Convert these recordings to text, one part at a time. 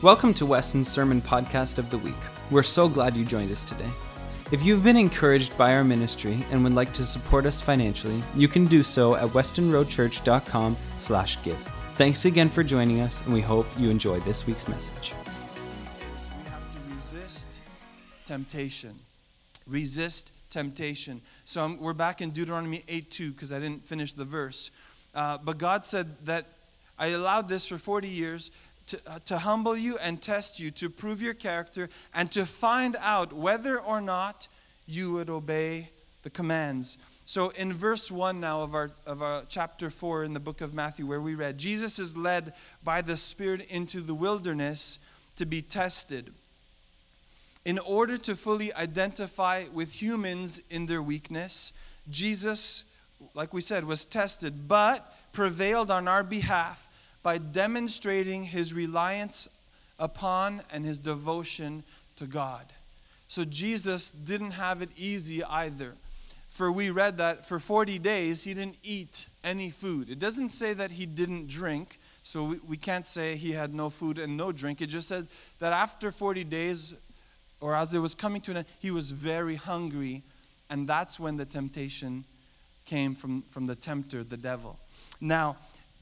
Welcome to Weston's Sermon Podcast of the Week. We're so glad you joined us today. If you've been encouraged by our ministry and would like to support us financially, you can do so at westonroadchurch.com slash give. Thanks again for joining us, and we hope you enjoy this week's message. We have to resist temptation. Resist temptation. So um, we're back in Deuteronomy 8 2 because I didn't finish the verse. Uh, but God said that I allowed this for 40 years to, uh, to humble you and test you, to prove your character, and to find out whether or not you would obey the commands. So, in verse 1 now of our, of our chapter 4 in the book of Matthew, where we read, Jesus is led by the Spirit into the wilderness to be tested in order to fully identify with humans in their weakness. Jesus, like we said, was tested, but prevailed on our behalf by demonstrating his reliance upon and his devotion to God. So Jesus didn't have it easy either. For we read that for 40 days he didn't eat any food. It doesn't say that he didn't drink, so we, we can't say he had no food and no drink. It just says that after 40 days, or as it was coming to an end, he was very hungry, and that's when the temptation came from, from the tempter, the devil. Now,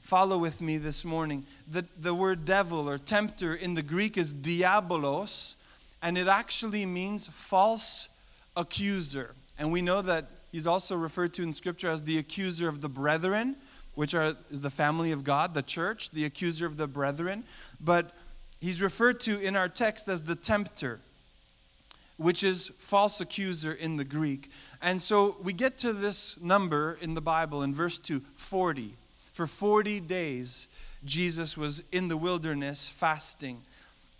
follow with me this morning. The, the word devil or tempter in the Greek is diabolos, and it actually means false accuser. And we know that he's also referred to in Scripture as the accuser of the brethren, which are, is the family of God, the church, the accuser of the brethren. But he's referred to in our text as the tempter which is false accuser in the Greek. And so we get to this number in the Bible in verse 2 40. For 40 days, Jesus was in the wilderness fasting.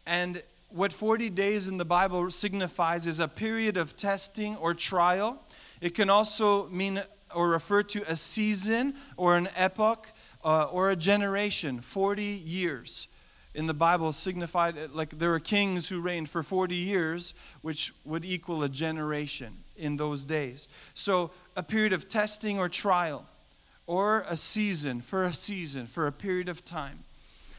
And what 40 days in the Bible signifies is a period of testing or trial. It can also mean or refer to a season or an epoch uh, or a generation, 40 years. In the Bible, signified uh, like there were kings who reigned for 40 years, which would equal a generation in those days. So, a period of testing or trial or a season, for a season, for a period of time.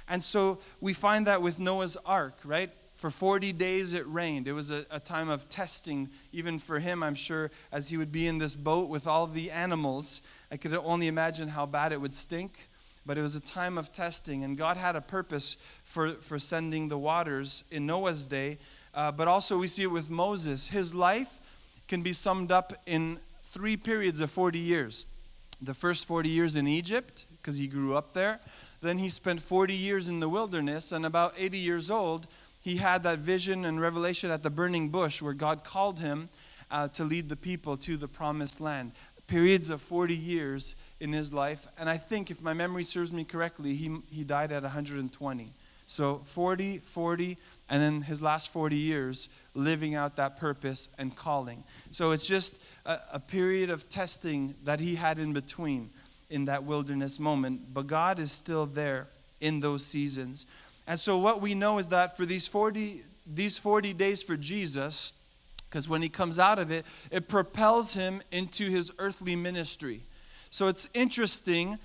And so we find that with Noah's ark, right? For 40 days it rained. It was a, a, time of testing, even for him, I'm sure, as he would be in this boat with all the animals. I could only imagine how bad it would stink, but it was a time of testing. And God had a purpose for, for sending the waters in Noah's day. Uh, but also, we see it with Moses. His life can be summed up in three periods of 40 years the first 40 years in Egypt, because he grew up there. Then he spent 40 years in the wilderness, and about 80 years old, he had that vision and revelation at the burning bush where God called him uh, to lead the people to the promised land. Periods of 40 years in his life. And I think, if my memory serves me correctly, he, he died at 120. So 40, 40, and then his last 40 years living out that purpose and calling. So it's just a, a, period of testing that he had in between in that wilderness moment. But God is still there in those seasons. And so what we know is that for these 40, these 40 days for Jesus, because when he comes out of it, it propels him into his earthly ministry. So it's interesting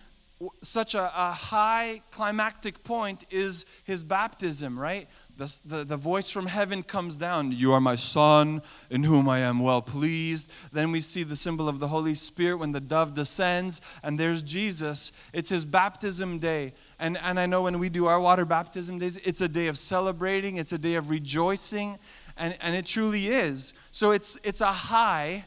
such a, a, high climactic point is his baptism, right? The, the, the voice from heaven comes down You are my son, in whom I am well pleased. Then we see the symbol of the Holy Spirit when the dove descends, and there's Jesus. It's his baptism day. And, and I know when we do our water baptism days, it's a day of celebrating, it's a day of rejoicing, and, and it truly is. So it's, it's a high,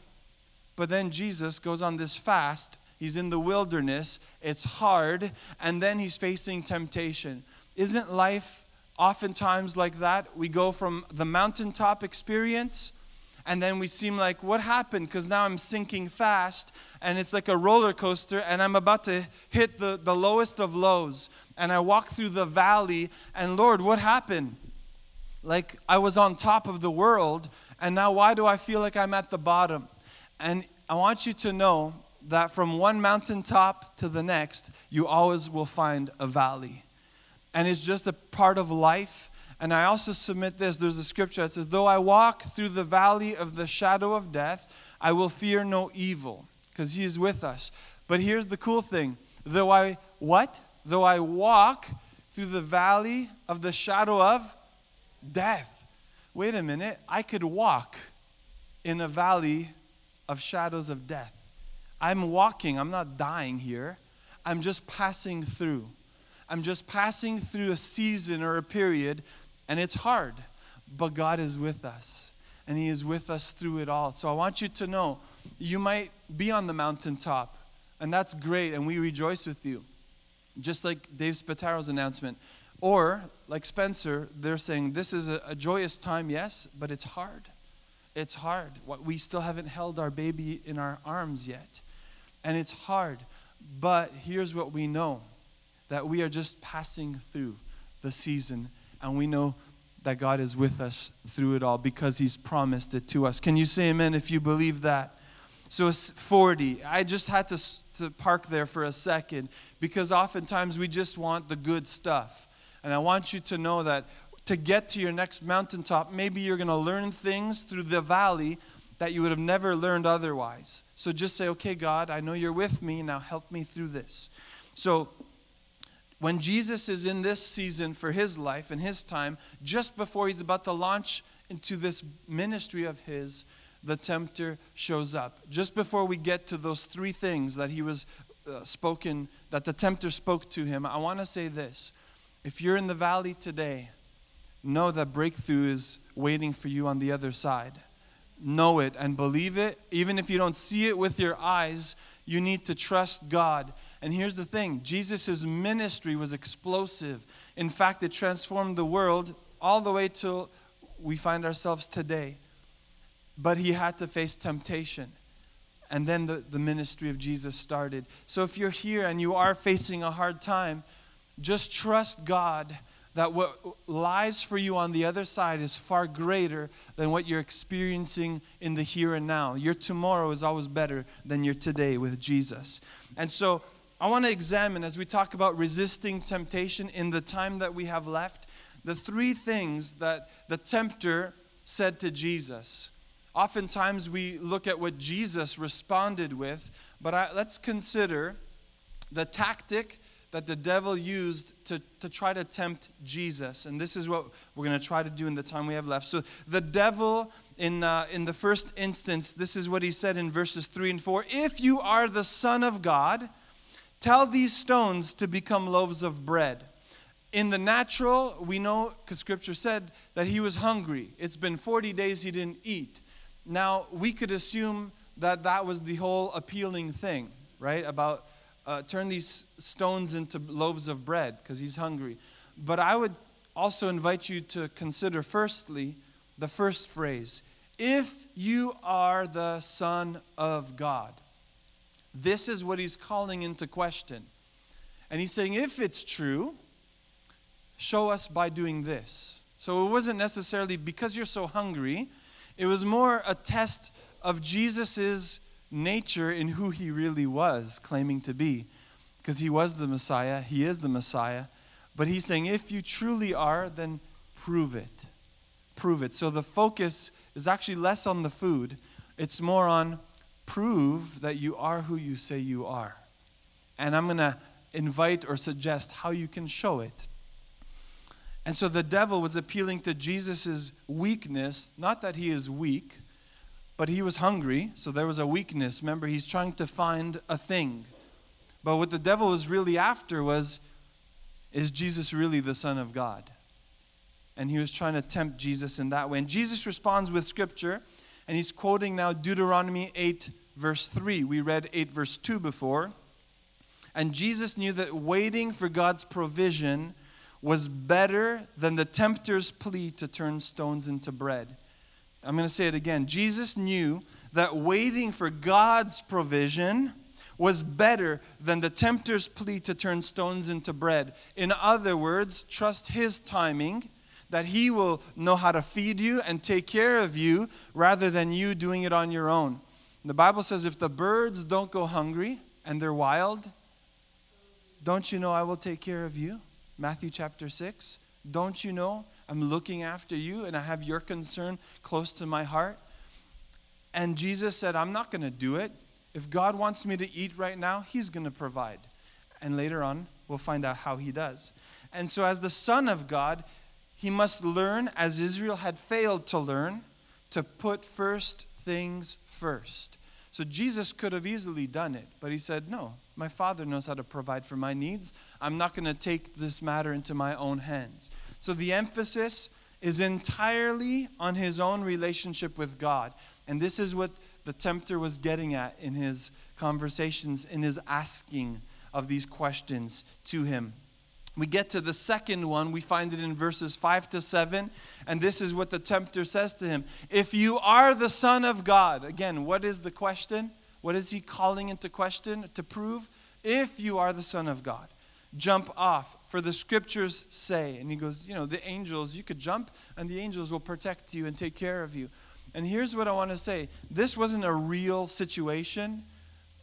but then Jesus goes on this fast He's in the wilderness. It's hard. And then he's facing temptation. Isn't life oftentimes like that? We go from the mountaintop experience and then we seem like, what happened? Because now I'm sinking fast, and it's like a roller coaster, and I'm about to hit the, the lowest of lows. And I walk through the valley, and Lord, what happened? Like I was on top of the world, and now why do I feel like I'm at the bottom? And I want you to know that from one mountaintop to the next, you always will find a valley. And it's just a part of life. And I also submit this there's a scripture that says, Though I walk through the valley of the shadow of death, I will fear no evil, because he is with us. But here's the cool thing though I, what? Though I walk through the valley of the shadow of death. Wait a minute, I could walk in a valley of shadows of death. I'm walking, I'm not dying here. I'm just passing through. I'm just passing through a season or a period, and it's hard, but God is with us, and He is with us through it all. So I want you to know you might be on the mountaintop, and that's great, and we rejoice with you. Just like Dave Spataro's announcement. Or, like Spencer, they're saying this is a, a joyous time, yes, but it's hard. It's hard. We still haven't held our baby in our arms yet. And it's hard. But here's what we know that we are just passing through the season, and we know that God is with us through it all because He's promised it to us. Can you say amen if you believe that? So it's 40. I just had to, to park there for a second because oftentimes we just want the good stuff. And I want you to know that to get to your next mountaintop, maybe you're going to learn things through the valley that you would have never learned otherwise. So just say, okay, God, I know you're with me. Now help me through this. So when Jesus is in this season for his life and his time, just before he's about to launch into this ministry of his, the tempter shows up. Just before we get to those three things that he was uh, spoken, that the tempter spoke to him, I want to say this. If you're in the valley today, know that breakthrough is waiting for you on the other side. Know it and believe it. Even if you don't see it with your eyes, you need to trust God. And here's the thing Jesus' ministry was explosive. In fact, it transformed the world all the way till we find ourselves today. But he had to face temptation. And then the, the ministry of Jesus started. So if you're here and you are facing a hard time, just trust God that what lies for you on the other side is far greater than what you're experiencing in the here and now. Your tomorrow is always better than your today with Jesus. And so I want to examine, as we talk about resisting temptation in the time that we have left, the three things that the tempter said to Jesus. Oftentimes we look at what Jesus responded with, but I, let's consider the tactic that the devil used to, to try to tempt Jesus. And this is what we're going to try to do in the time we have left. So, the devil, in, uh, in the first instance, this is what he said in verses 3 and 4 If you are the Son of God, tell these stones to become loaves of bread. In the natural, we know, because scripture said that he was hungry. It's been 40 days he didn't eat. Now, we could assume that that was the whole appealing thing, right? About uh, turn these stones into loaves of bread because he's hungry. But I would also invite you to consider, firstly, the first phrase if you are the Son of God. This is what he's calling into question. And he's saying, if it's true, show us by doing this. So it wasn't necessarily because you're so hungry, it was more a test of Jesus's nature in who he really was claiming to be. Because he was the Messiah, he is the Messiah. But he's saying, if you truly are, then prove it. Prove it. So the focus is actually less on the food, it's more on prove that you are who you say you are. And I'm going to invite or suggest how you can show it. And so the devil was appealing to Jesus' weakness, not that he is weak, but he was hungry, so there was a weakness. Remember, he's trying to find a thing. But what the devil was really after was is Jesus really the Son of God? And he was trying to tempt Jesus in that way. And Jesus responds with scripture, and he's quoting now Deuteronomy 8, verse 3. We read 8, verse 2 before. And Jesus knew that waiting for God's provision was better than the tempter's plea to turn stones into bread. I'm going to say it again. Jesus knew that waiting for God's provision was better than the tempter's plea to turn stones into bread. In other words, trust his timing, that he will know how to feed you and take care of you rather than you doing it on your own. The Bible says if the birds don't go hungry and they're wild, don't you know I will take care of you? Matthew chapter 6. Don't you know I'm looking after you and I have your concern close to my heart? And Jesus said, I'm not going to do it. If God wants me to eat right now, He's going to provide. And later on, we'll find out how He does. And so, as the Son of God, he must learn, as Israel had failed to learn, to put first things first. So Jesus could have easily done it, but he said, No, my Father knows how to provide for my needs. I'm not going to take this matter into my own hands. So the emphasis is entirely on his own relationship with God. And this is what the tempter was getting at in his conversations, in his asking of these questions to him. We get to the second one, we find it in verses 5 to 7, and this is what the tempter says to him If you are the Son of God, again, what is the question? What is he calling into question to prove? If you are the Son of God, jump off, for the scriptures say. And he goes, You know, the angels, you could jump, and the angels will protect you and take care of you. And here's what I want to say this wasn't a real situation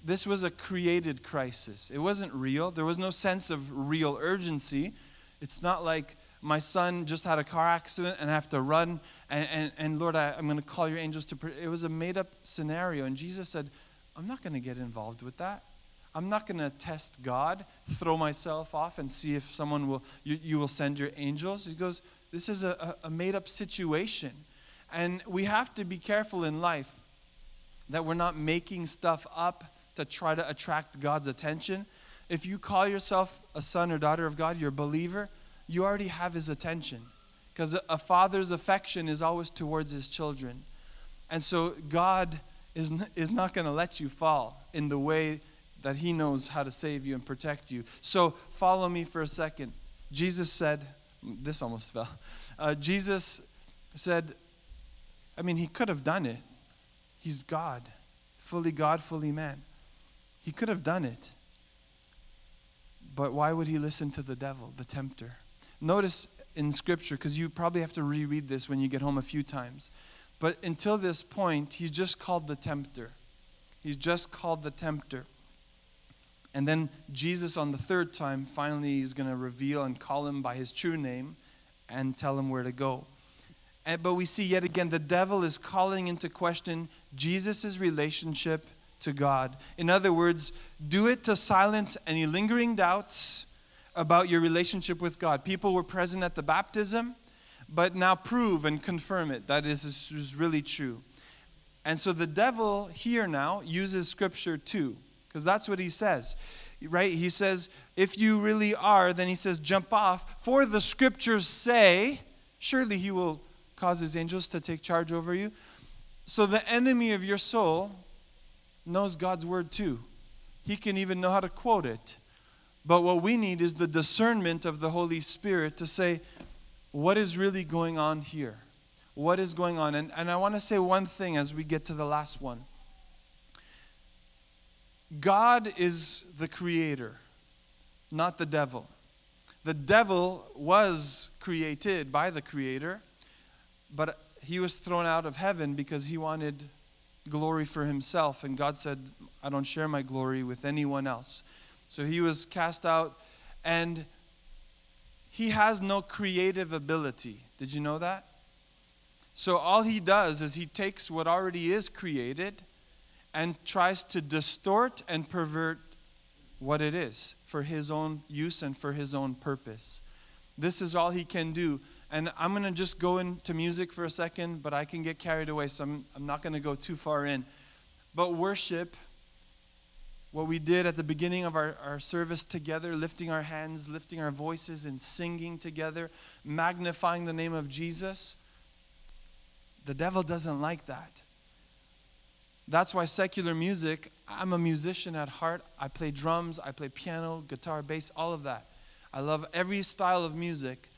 this was a created crisis. It wasn't real. There was no sense of real urgency. It's not like my son just had a car accident and I have to run, and, and, and Lord, I, am going to call your angels to. Pray. It was a made up scenario. And Jesus said, I'm not going to get involved with that. I'm not going to test God, throw myself off, and see if someone will, you, you will send your angels. He goes, This is a, a made up situation. And we have to be careful in life that we're not making stuff up to try to attract God's attention. If you call yourself a son or daughter of God, you're a believer, you already have his attention. Because a father's affection is always towards his children. And so God is, is not going to let you fall in the way that he knows how to save you and protect you. So follow me for a second. Jesus said, this almost fell. Uh, Jesus said, I mean, he could have done it. He's God, fully God, fully man. He could have done it. But why would he listen to the devil, the tempter? Notice in Scripture, because you probably have to reread this when you get home a few times. But until this point, he's just called the tempter. He's just called the tempter. And then Jesus, on the third time, finally is going to reveal and call him by his true name and tell him where to go. And, but we see yet again the devil is calling into question Jesus' relationship to God. In other words, do it to silence any lingering doubts about your relationship with God. People were present at the baptism, but now prove and confirm it that is, is really true. And so the devil here now uses scripture too, because that's what he says, right? He says, if you really are, then he says, jump off. For the scriptures say, surely he will cause his angels to take charge over you. So the enemy of your soul knows God's word too. He can even know how to quote it. But what we need is the discernment of the Holy Spirit to say, what is really going on here? What is going on? And, and I want to say one thing as we get to the last one God is the creator, not the devil. The devil was created by the creator, but he was thrown out of heaven because he wanted glory for himself. And God said, I don't share my glory with anyone else. So he was cast out, and he has no creative ability. Did you know that? So all he does is he takes what already is created and tries to distort and pervert what it is for his own use and for his own purpose. This is all he can do. And I'm going to just go into music for a second, but I can get carried away, so I'm, I'm not going to go too far in. But worship, what we did at the beginning of our, our service together, lifting our hands, lifting our voices, and singing together, magnifying the name of Jesus, the devil doesn't like that. That's why secular music, I'm a musician at heart. I play drums, I play piano, guitar, bass, all of that. I love every style of music,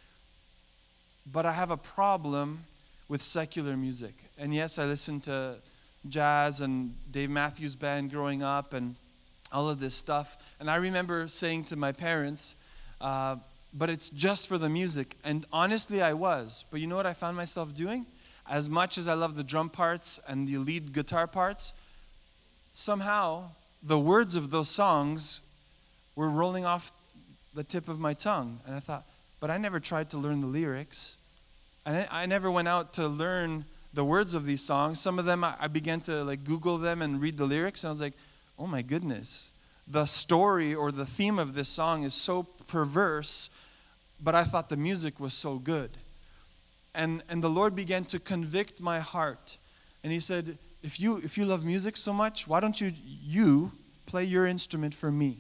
but I have a problem with secular music. And yes, I listen to jazz and Dave Matthews Band growing up and all of this stuff. And I remember saying to my parents, uh, but it's just for the music. And honestly, I was. But you know what I found myself doing? As much as I love the drum parts and the lead guitar parts, somehow the words of those songs were rolling off the tip of my tongue. And I thought, but I never tried to learn the lyrics. And I, never went out to learn the words of these songs. Some of them I, I began to like Google them and read the lyrics. And I was like, oh my goodness. The story or the theme of this song is so perverse, but I thought the music was so good. and, and the Lord began to convict my heart. And He said, if you, if you love music so much, why don't you, you play your instrument for me?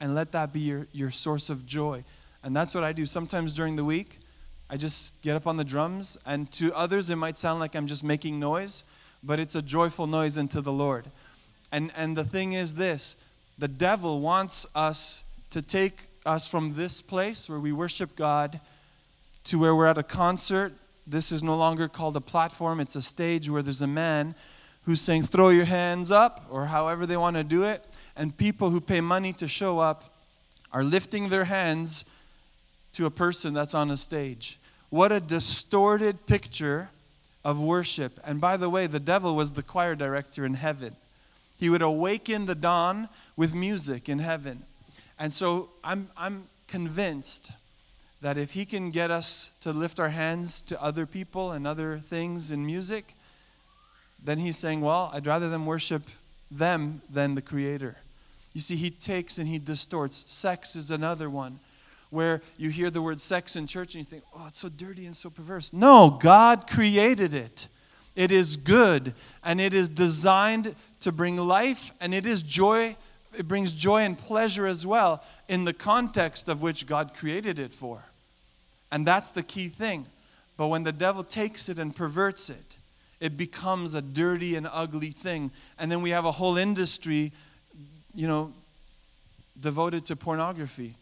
And let that be your, your source of joy. And that's what I do. Sometimes during the week, I just get up on the drums, and to others, it might sound like I'm just making noise, but it's a joyful noise unto the Lord. And, and the thing is this the devil wants us to take us from this place where we worship God to where we're at a concert. This is no longer called a platform, it's a stage where there's a man who's saying, throw your hands up, or however they want to do it. And people who pay money to show up are lifting their hands to a person that's on a stage. What a distorted picture of worship. And by the way, the devil was the choir director in heaven. He would awaken the dawn with music in heaven. And so I'm, I'm convinced that if he can get us to lift our hands to other people and other things in music, then he's saying, Well, I'd rather them worship them than the Creator. You see, he takes and he distorts. Sex is another one where you hear the word sex in church and you think, oh, it's so dirty and so perverse. No, God created it. It is good and it is designed to bring life and it is joy. It brings joy and pleasure as well in the context of which God created it for. And that's the key thing. But when the devil takes it and perverts it, it becomes a dirty and ugly thing. And then we have a whole industry, you know, devoted to pornography.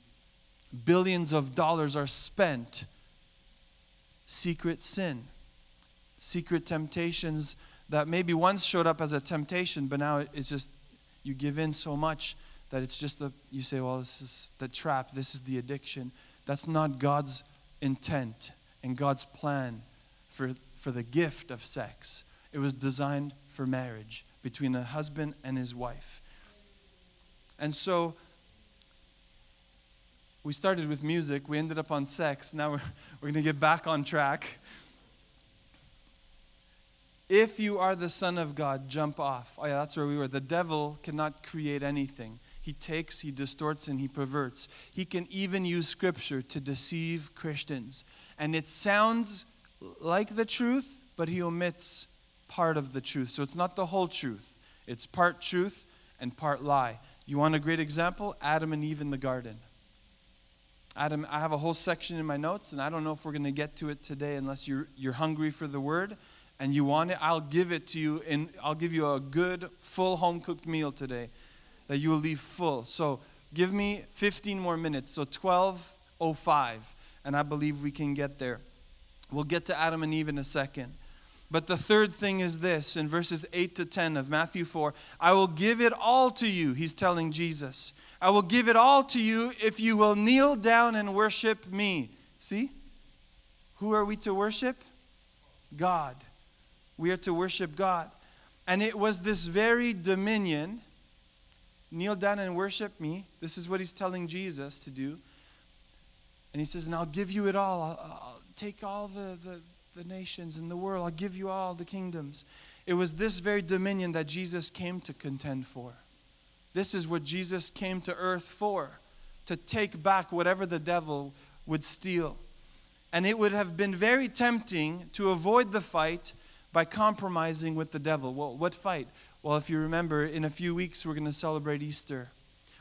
Billions of dollars are spent. Secret sin, secret temptations that maybe once showed up as a temptation, but now it's just you give in so much that it's just a you say, well, this is the trap, this is the addiction. That's not God's intent and God's plan for, for the gift of sex. It was designed for marriage between a husband and his wife. And so we started with music, we ended up on sex. Now we're, we're going to get back on track. If you are the Son of God, jump off. Oh, yeah, that's where we were. The devil cannot create anything. He takes, he distorts, and he perverts. He can even use scripture to deceive Christians. And it sounds like the truth, but he omits part of the truth. So it's not the whole truth, it's part truth and part lie. You want a great example? Adam and Eve in the garden. Adam, I have a whole section in my notes, and I don't know if we're going to get to it today unless you're, you're hungry for the word and you want it. I'll give it to you, and I'll give you a good, full home cooked meal today that you will leave full. So give me 15 more minutes. So 12:05, and I believe we can get there. We'll get to Adam and Eve in a second. But the third thing is this in verses 8 to 10 of Matthew 4 I will give it all to you, he's telling Jesus. I will give it all to you if you will kneel down and worship me. See? Who are we to worship? God. We are to worship God. And it was this very dominion kneel down and worship me. This is what he's telling Jesus to do. And he says, And I'll give you it all. I'll, I'll take all the, the, the nations in the world. I'll give you all the kingdoms. It was this very dominion that Jesus came to contend for. This is what Jesus came to earth for to take back whatever the devil would steal. And it would have been very tempting to avoid the fight by compromising with the devil. Well, what fight? Well, if you remember, in a few weeks we're going to celebrate Easter,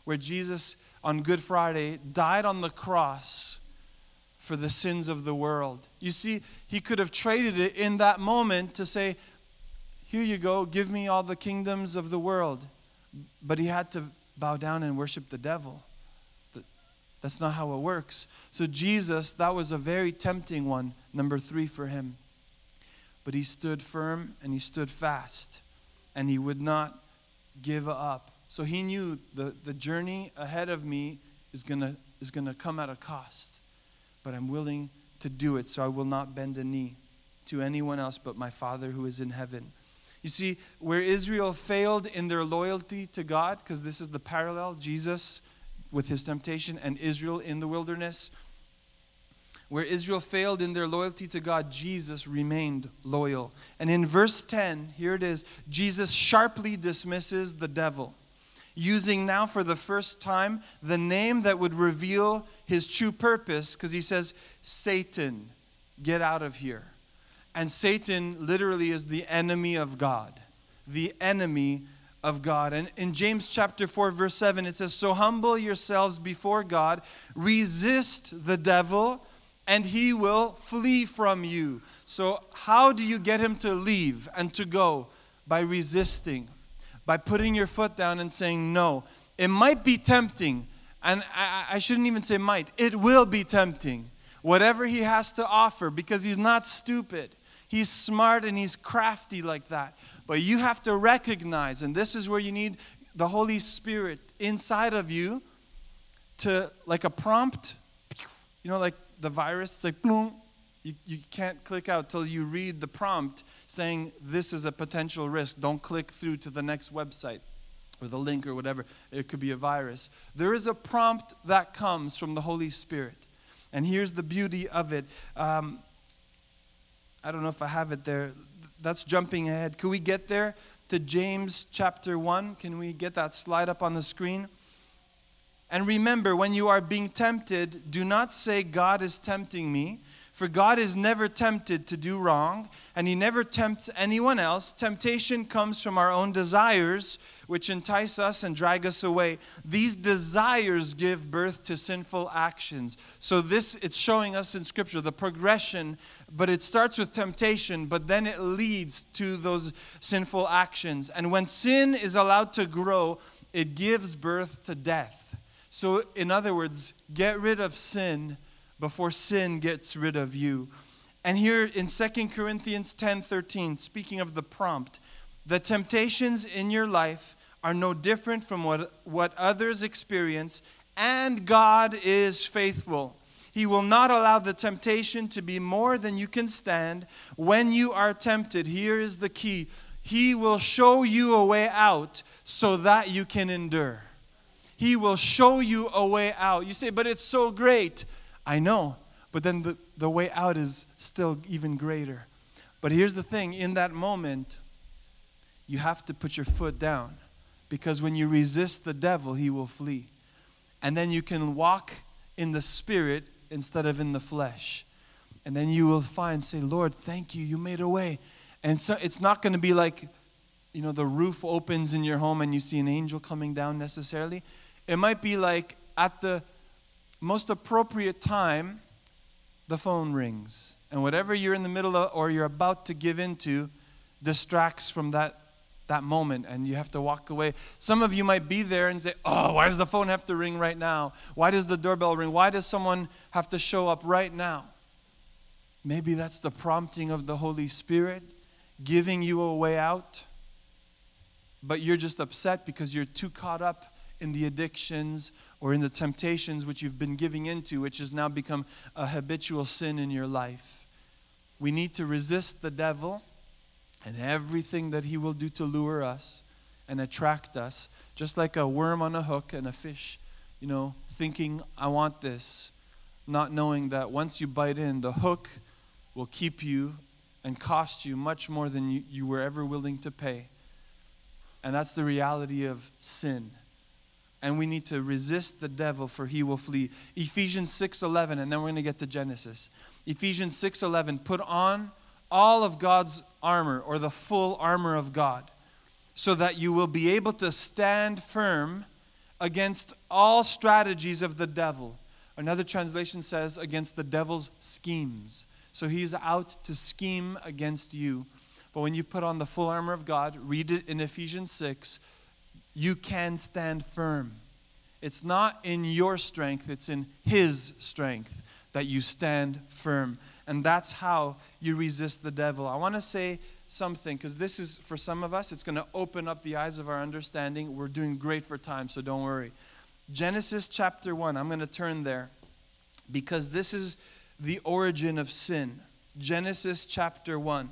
where Jesus on Good Friday died on the cross for the sins of the world. You see, he could have traded it in that moment to say, Here you go, give me all the kingdoms of the world. But he had to bow down and worship the devil. That's not how it works. So, Jesus, that was a very tempting one, number three for him. But he stood firm and he stood fast and he would not give up. So he knew the, the journey ahead of me is going is going to come at a cost. But I'm willing to do it, so I will not bend a knee to anyone else but my Father who is in heaven. You see, where Israel failed in their loyalty to God, because this is the parallel Jesus with his temptation and Israel in the wilderness, where Israel failed in their loyalty to God, Jesus remained loyal. And in verse 10, here it is Jesus sharply dismisses the devil, using now for the first time the name that would reveal his true purpose, because he says, Satan, get out of here. And Satan literally is the enemy of God. The enemy of God. And in James chapter 4, verse 7, it says, So humble yourselves before God, resist the devil, and he will flee from you. So, how do you get him to leave and to go? By resisting, by putting your foot down and saying no. It might be tempting, and I, I shouldn't even say might, it will be tempting. Whatever he has to offer, because he's not stupid. He's smart and he's crafty like that. But you have to recognize, and this is where you need the Holy Spirit inside of you to, like a prompt, you know, like the virus, it's like, boom, you, you can't click out till you read the prompt saying this is a potential risk. Don't click through to the next website or the link or whatever. It could be a virus. There is a prompt that comes from the Holy Spirit. And here's the beauty of it. Um, I don't know if I have it there that's jumping ahead. Can we get there to James chapter 1? Can we get that slide up on the screen? And remember, when you are being tempted, do not say, God is tempting me. For God is never tempted to do wrong, and He never tempts anyone else. Temptation comes from our own desires, which entice us and drag us away. These desires give birth to sinful actions. So, this, it's showing us in Scripture the progression, but it starts with temptation, but then it leads to those sinful actions. And when sin is allowed to grow, it gives birth to death. So, in other words, get rid of sin before sin gets rid of you. And here in 2 Corinthians 10:13, speaking of the prompt, the temptations in your life are no different from what, what others experience, and God is faithful. He will not allow the temptation to be more than you can stand. When you are tempted, here is the key He will show you a way out so that you can endure. He will show you a way out. You say, but it's so great. I know, but then the, the way out is still even greater. But here's the thing in that moment, you have to put your foot down because when you resist the devil, he will flee. And then you can walk in the spirit instead of in the flesh. And then you will find, say, Lord, thank you, you made a way. And so it's not going to be like, you know, the roof opens in your home and you see an angel coming down necessarily. It might be like at the most appropriate time, the phone rings. And whatever you're in the middle of or you're about to give into distracts from that, that moment and you have to walk away. Some of you might be there and say, Oh, why does the phone have to ring right now? Why does the doorbell ring? Why does someone have to show up right now? Maybe that's the prompting of the Holy Spirit giving you a way out, but you're just upset because you're too caught up in the addictions or in the temptations which you've been giving into, which has now become a habitual sin in your life. We need to resist the devil and everything that he will do to lure us and attract us, just like a worm on a hook and a fish, you know, thinking, I want this, not knowing that once you bite in, the hook will keep you and cost you much more than you, you were ever willing to pay. And that's the reality of sin and we need to resist the devil for he will flee. Ephesians 6:11 and then we're going to get to Genesis. Ephesians 6:11 put on all of God's armor or the full armor of God so that you will be able to stand firm against all strategies of the devil. Another translation says against the devil's schemes. So he's out to scheme against you. But when you put on the full armor of God, read it in Ephesians 6, you can stand firm. It's not in your strength, it's in His strength that you stand firm. And that's how you resist the devil. I want to say something because this is, for some of us, it's going to open up the eyes of our understanding. We're doing great for time, so don't worry. Genesis chapter 1, I'm going to turn there because this is the origin of sin. Genesis chapter 1.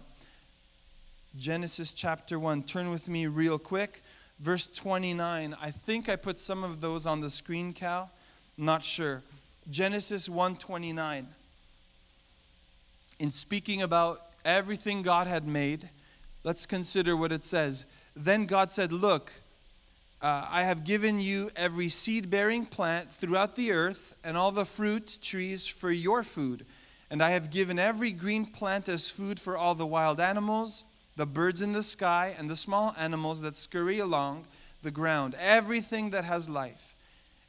Genesis chapter 1. Turn with me real quick verse 29. I think I put some of those on the screen, Cal. Not sure. Genesis 1:29. In speaking about everything God had made, let's consider what it says. Then God said, "Look, uh, I have given you every seed bearing plant throughout the earth and all the fruit trees for your food, And I have given every green plant as food for all the wild animals, the birds in the sky, and the small animals that scurry along the ground, everything that has life.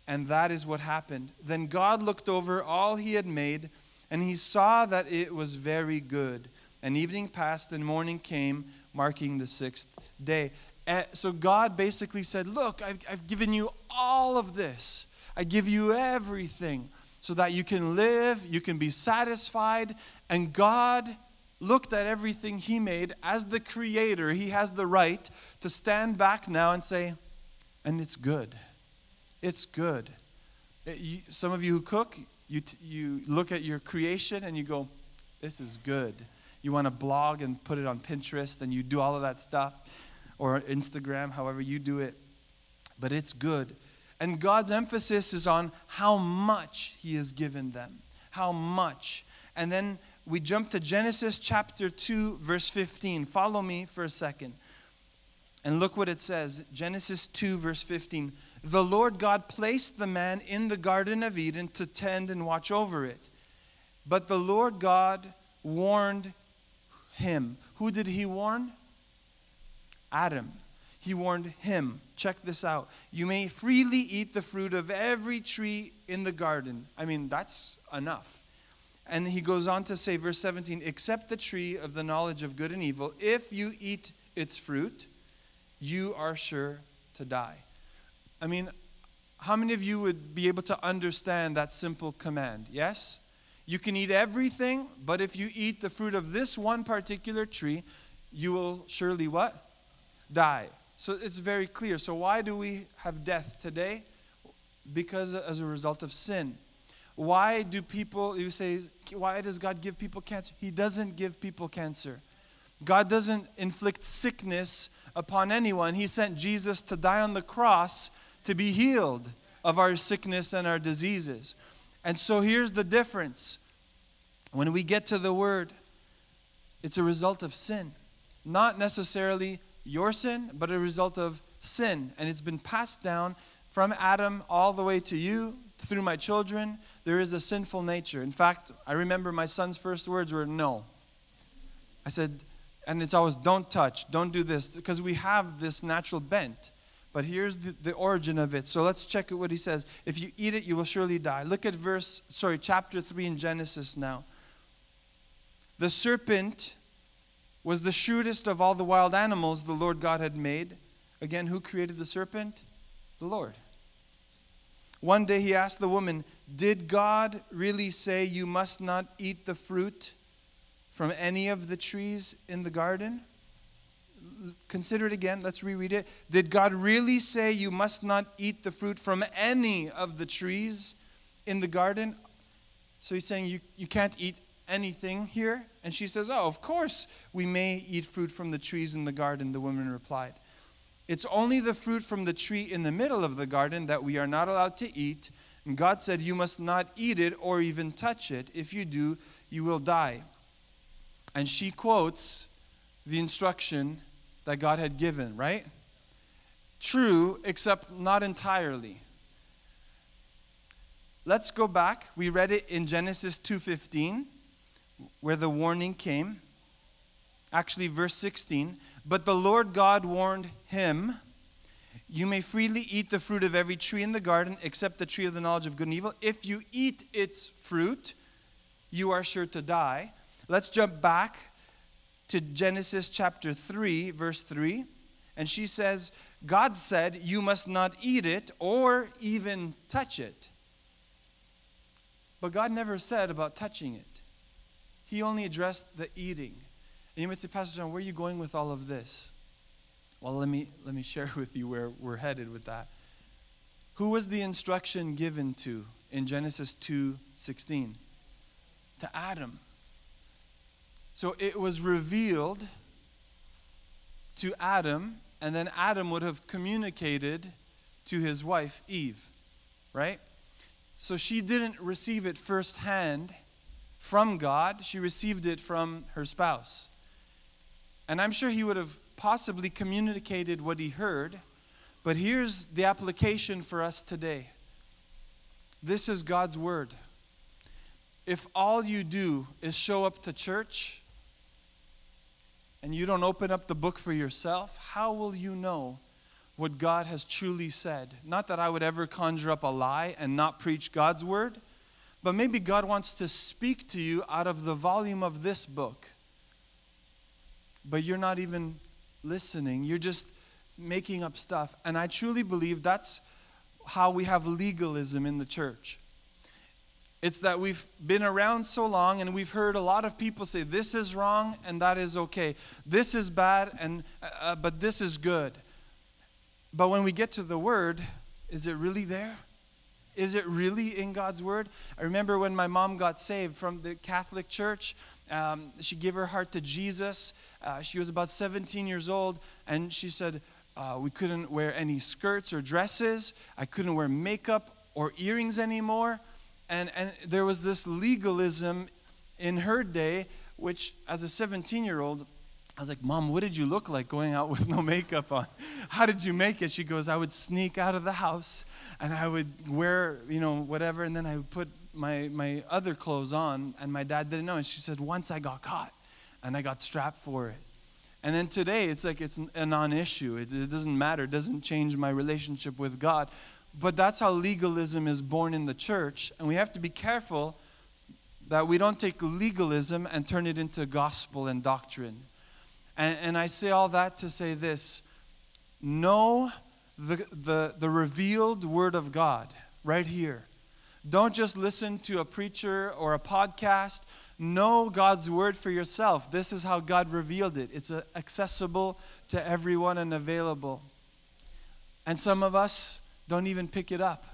And that is what happened. Then God looked over all he had made, and he saw that it was very good. And evening passed, and morning came, marking the sixth day. Uh, so God basically said, Look, I've, I've given you all of this. I give you everything so that you can live, you can be satisfied. And God looked at everything He made as the Creator. He has the right to stand back now and say, and it's good. It's good. It, you, some of you who cook, you, t- you look at your creation and you go, this is good. You want to blog and put it on Pinterest and you do all of that stuff or Instagram, however you do it. But it's good. And God's emphasis is on how much He has given them. How much. And then we jump to Genesis chapter 2, verse 15. Follow me for a second. And look what it says Genesis 2, verse 15. The Lord God placed the man in the Garden of Eden to tend and watch over it. But the Lord God warned him. Who did he warn? Adam he warned him. Check this out. You may freely eat the fruit of every tree in the garden. I mean, that's enough. And he goes on to say, verse 17, except the tree of the knowledge of good and evil. If you eat its fruit, you are sure to die. I mean, how many of you would be able to understand that simple command? Yes? You can eat everything, but if you eat the fruit of this one particular tree, you will surely what? Die. So it's very clear. So why do we have death today? Because as a result of sin. Why do people, you say, why does God give people cancer? He doesn't give people cancer. God doesn't inflict sickness upon anyone. He sent Jesus to die on the cross to be healed of our sickness and our diseases. And so here's the difference. When we get to the word, it's a result of sin, not necessarily your sin, but a result of sin. And it's been passed down from Adam all the way to you through my children. There is a sinful nature. In fact, I remember my son's first words were no. I said, and it's always don't touch, don't do this, because we have this natural bent. But here's the, the origin of it. So let's check what he says. If you eat it, you will surely die. Look at verse, sorry, chapter 3 in Genesis now. The serpent was the shrewdest of all the wild animals the Lord God had made. Again, who created the serpent? The Lord. One day he asked the woman, Did God really say you must not eat the fruit from any of the trees in the garden? Consider it again. Let's reread it. Did God really say you must not eat the fruit from any of the trees in the garden? So he's saying you, you can't eat anything here? And she says, Oh, of course we may eat fruit from the trees in the garden, the woman replied. It's only the fruit from the tree in the middle of the garden that we are not allowed to eat. And God said, You must not eat it or even touch it. If you do, you will die. And she quotes the instruction that God had given, right? True, except not entirely. Let's go back. We read it in Genesis 2:15 where the warning came. Actually, verse 16. But the Lord God warned him, You may freely eat the fruit of every tree in the garden, except the tree of the knowledge of good and evil. If you eat its fruit, you are sure to die. Let's jump back to Genesis chapter 3, verse 3. And she says, God said, You must not eat it or even touch it. But God never said about touching it. He only addressed the eating. And you might say, Pastor John, where are you going with all of this? Well, let me, let me share with you where we're headed with that. Who was the instruction given to in Genesis 2:16? To Adam. So it was revealed to Adam, and then Adam would have communicated to his wife, Eve, right? So she didn't receive it firsthand from God, she received it from her spouse. And I'm sure he would have possibly communicated what he heard, but here's the application for us today. This is God's word. if all you do is show up to church and you don't open up the book for yourself, how will you know what God has truly said? Not that I would ever conjure up a lie and not preach God's word, but maybe God wants to speak to you out of the volume of this book. But you're not even listening, you're just making up stuff. And I truly believe that's how we have legalism in the church. It's that we've been around so long and we've heard a lot of people say this is wrong and that is okay. This is bad and uh, uh, but this is good. But when we get to the word, is it really there? Is it really in God's word? I remember when my mom got saved from the Catholic Church. Um, she gave her heart to Jesus. Uh, she was about 17 years old, and she said, uh, We couldn't wear any skirts or dresses. I couldn't wear makeup or earrings anymore and, and there was this legalism in her day, which as a 17 year old, I was like, Mom, what did you look like going out with no makeup on? How did you make it? She goes, I would sneak out of the house and I would wear, you know, whatever, and then I would put my, my other clothes on, and my dad didn't know. And she said, Once I got caught and I got strapped for it. And then today, it's like it's a non issue. It, it doesn't matter, it doesn't change my relationship with God. But that's how legalism is born in the church. And we have to be careful that we don't take legalism and turn it into gospel and doctrine. And, and I say all that to say this know the, the, the revealed word of God right here. Don't just listen to a preacher or a podcast. Know God's word for yourself. This is how God revealed it. It's uh, accessible to everyone and available. And some of us, don't even pick it up.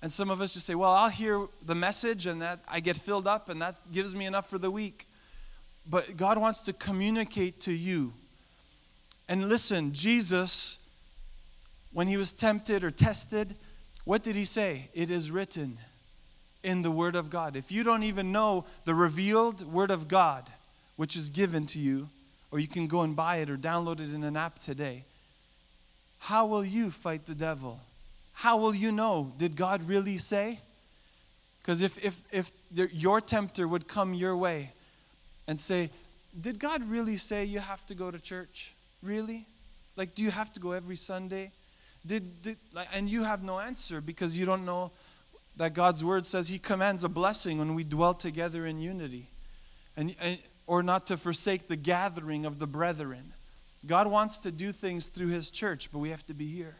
And some of us just say, well, I'll hear the message and that I get filled up and that gives me enough for the week. But God wants to communicate to you. And listen, Jesus, when he was tempted or tested, what did he say? It is written in the Word of God. If you don't even know the revealed Word of God, which is given to you, or you can go and buy it or download it in an app today, how will you fight the devil? how will you know? Did God really say? Because if, if, if your tempter would come your way and say, Did God really say you have to go to church? Really? Like, do you have to go every Sunday? Did, did like, and you have no answer because you don't know that God's word says He commands a blessing when we dwell together in unity, and, and or not to forsake the gathering of the brethren. God wants to do things through His church, but we have to be here.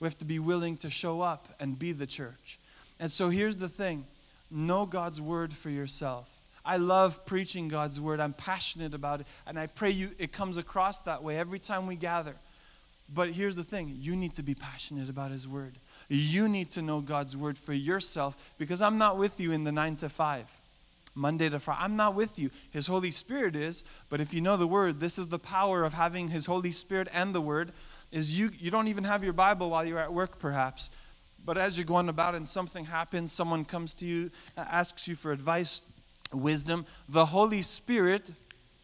We have to be willing to show up and be the church. And so here's the thing know God's word for yourself. I love preaching God's word. I'm passionate about it. And I pray you it comes across that way every time we gather. But here's the thing you need to be passionate about His word. You need to know God's word for yourself because I'm not with you in the nine to five, Monday to Friday. I'm not with you. His Holy Spirit is. But if you know the word, this is the power of having His Holy Spirit and the word is you, you don't even have your Bible while you're at work, perhaps. But as you're going about and something happens, someone comes to you, asks you for advice, wisdom, the Holy Spirit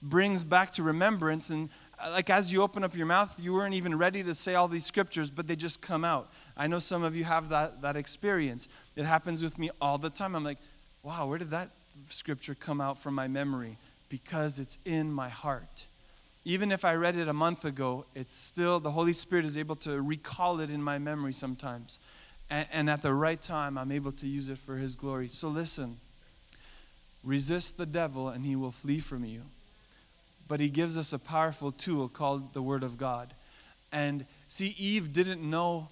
brings back to remembrance. And uh, like as you open up your mouth, you weren't even ready to say all these scriptures, but they just come out. I know some of you have that, that experience. It happens with me all the time. I'm like, wow, where did that scripture come out from my memory? Because it's in my heart. Even if I read it a month ago, it's still, the Holy Spirit is able to recall it in my memory sometimes. And, and at the right time, I'm able to use it for His glory. So listen resist the devil, and he will flee from you. But He gives us a powerful tool called the Word of God. And see, Eve didn't know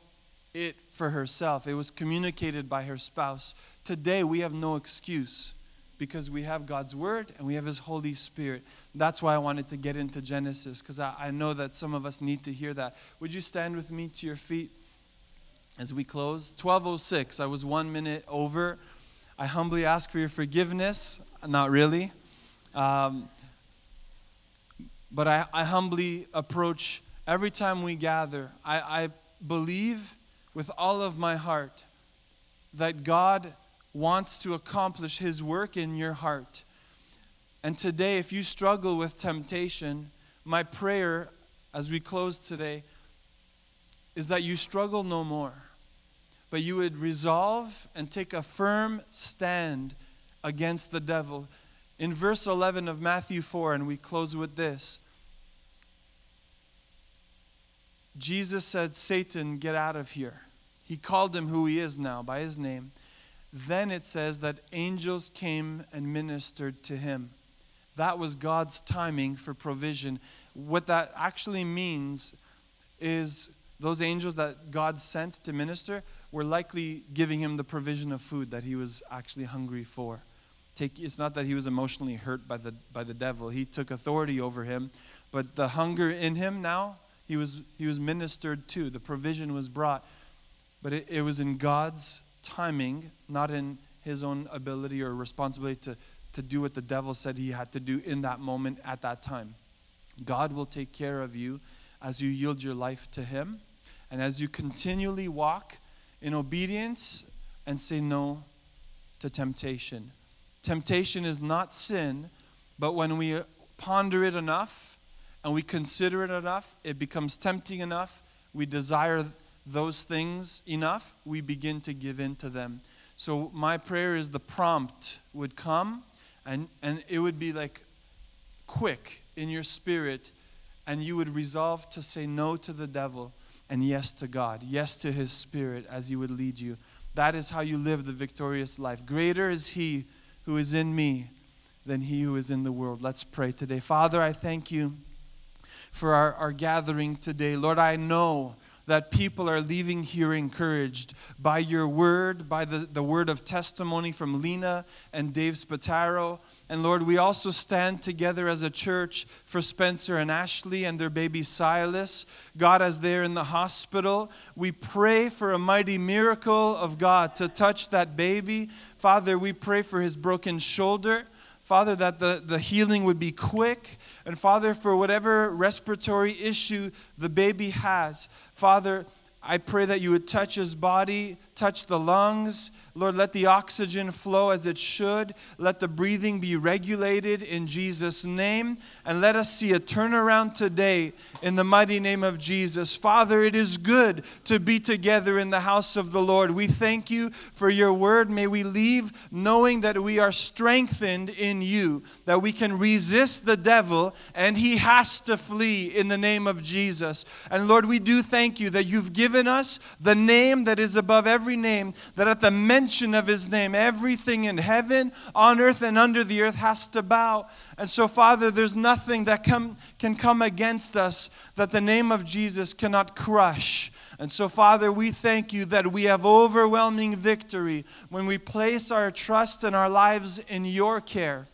it for herself, it was communicated by her spouse. Today, we have no excuse because we have God's Word and we have His Holy Spirit. That's why I wanted to get into Genesis, because I, I know that some of us need to hear that. Would you stand with me to your feet as we close? 1206, I was one minute over. I humbly ask for your forgiveness. Not really. Um, but I, I, humbly approach every time we gather. I, I believe with all of my heart that God wants to accomplish His work in your heart. And today, if you struggle with temptation, my prayer as we close today is that you struggle no more, but you would resolve and take a firm stand against the devil. In verse 11 of Matthew 4, and we close with this Jesus said, Satan, get out of here. He called him who he is now by his name. Then it says that angels came and ministered to him. That was God's timing for provision. What that actually means is those angels that God sent to minister were likely giving him the provision of food that he was actually hungry for. Take, it's not that he was emotionally hurt by the, by the devil, he took authority over him, but the hunger in him now, he was, he was ministered to. The provision was brought, but it, it was in God's timing, not in his own ability or responsibility to, to do what the devil said he had to do in that moment at that time. God will take care of you as you yield your life to him and as you continually walk in obedience and say no to temptation. Temptation is not sin, but when we ponder it enough and we consider it enough, it becomes tempting enough, we desire those things enough, we begin to give in to them. So, my prayer is the prompt would come and, and it would be like quick in your spirit, and you would resolve to say no to the devil and yes to God, yes to His Spirit as He would lead you. That is how you live the victorious life. Greater is He who is in me than He who is in the world. Let's pray today. Father, I thank you for our, our gathering today. Lord, I know that people are leaving here encouraged by your word, by the, the word of testimony from Lena and Dave Spataro. And Lord, we also stand together as a church for Spencer and Ashley and their baby Silas. God, as they're in the hospital, we pray for a mighty miracle of God to touch that baby. Father, we pray for his broken shoulder. Father, that the, the healing would be quick. And Father, for whatever respiratory issue the baby has, Father, I pray that you would touch his body, touch the lungs. Lord, let the oxygen flow as it should. Let the breathing be regulated in Jesus' name. And let us see a turnaround today in the mighty name of Jesus. Father, it is good to be together in the house of the Lord. We thank you for your word. May we leave knowing that we are strengthened in you, that we can resist the devil and he has to flee in the name of Jesus. And Lord, we do thank you that you've given us the name that is above every name, that at the mention of his name, everything in heaven, on earth, and under the earth has to bow. And so, Father, there's nothing that come, can come against us that the name of Jesus cannot crush. And so, Father, we thank you that we have overwhelming victory when we place our trust and our lives in your care.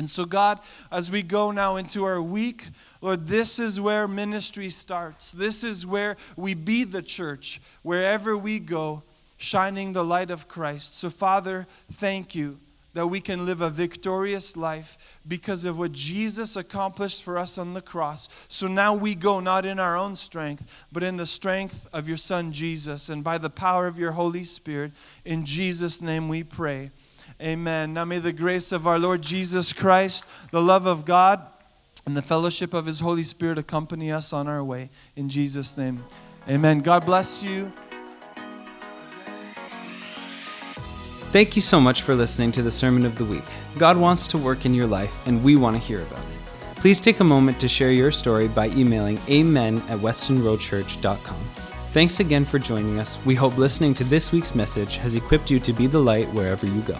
And so, God, as we go now into our week, Lord, this is where ministry starts. This is where we be the church, wherever we go, shining the light of Christ. So, Father, thank you that we can live a victorious life because of what Jesus accomplished for us on the cross. So now we go not in our own strength, but in the strength of your Son Jesus and by the power of your Holy Spirit. In Jesus' name we pray. Amen. Now may the grace of our Lord Jesus Christ, the love of God, and the fellowship of His Holy Spirit accompany us on our way. In Jesus' name. Amen. God bless you. Thank you so much for listening to the Sermon of the Week. God wants to work in your life, and we want to hear about it. Please take a moment to share your story by emailing amen at westonroadchurch.com. Thanks again for joining us. We hope listening to this week's message has equipped you to be the light wherever you go.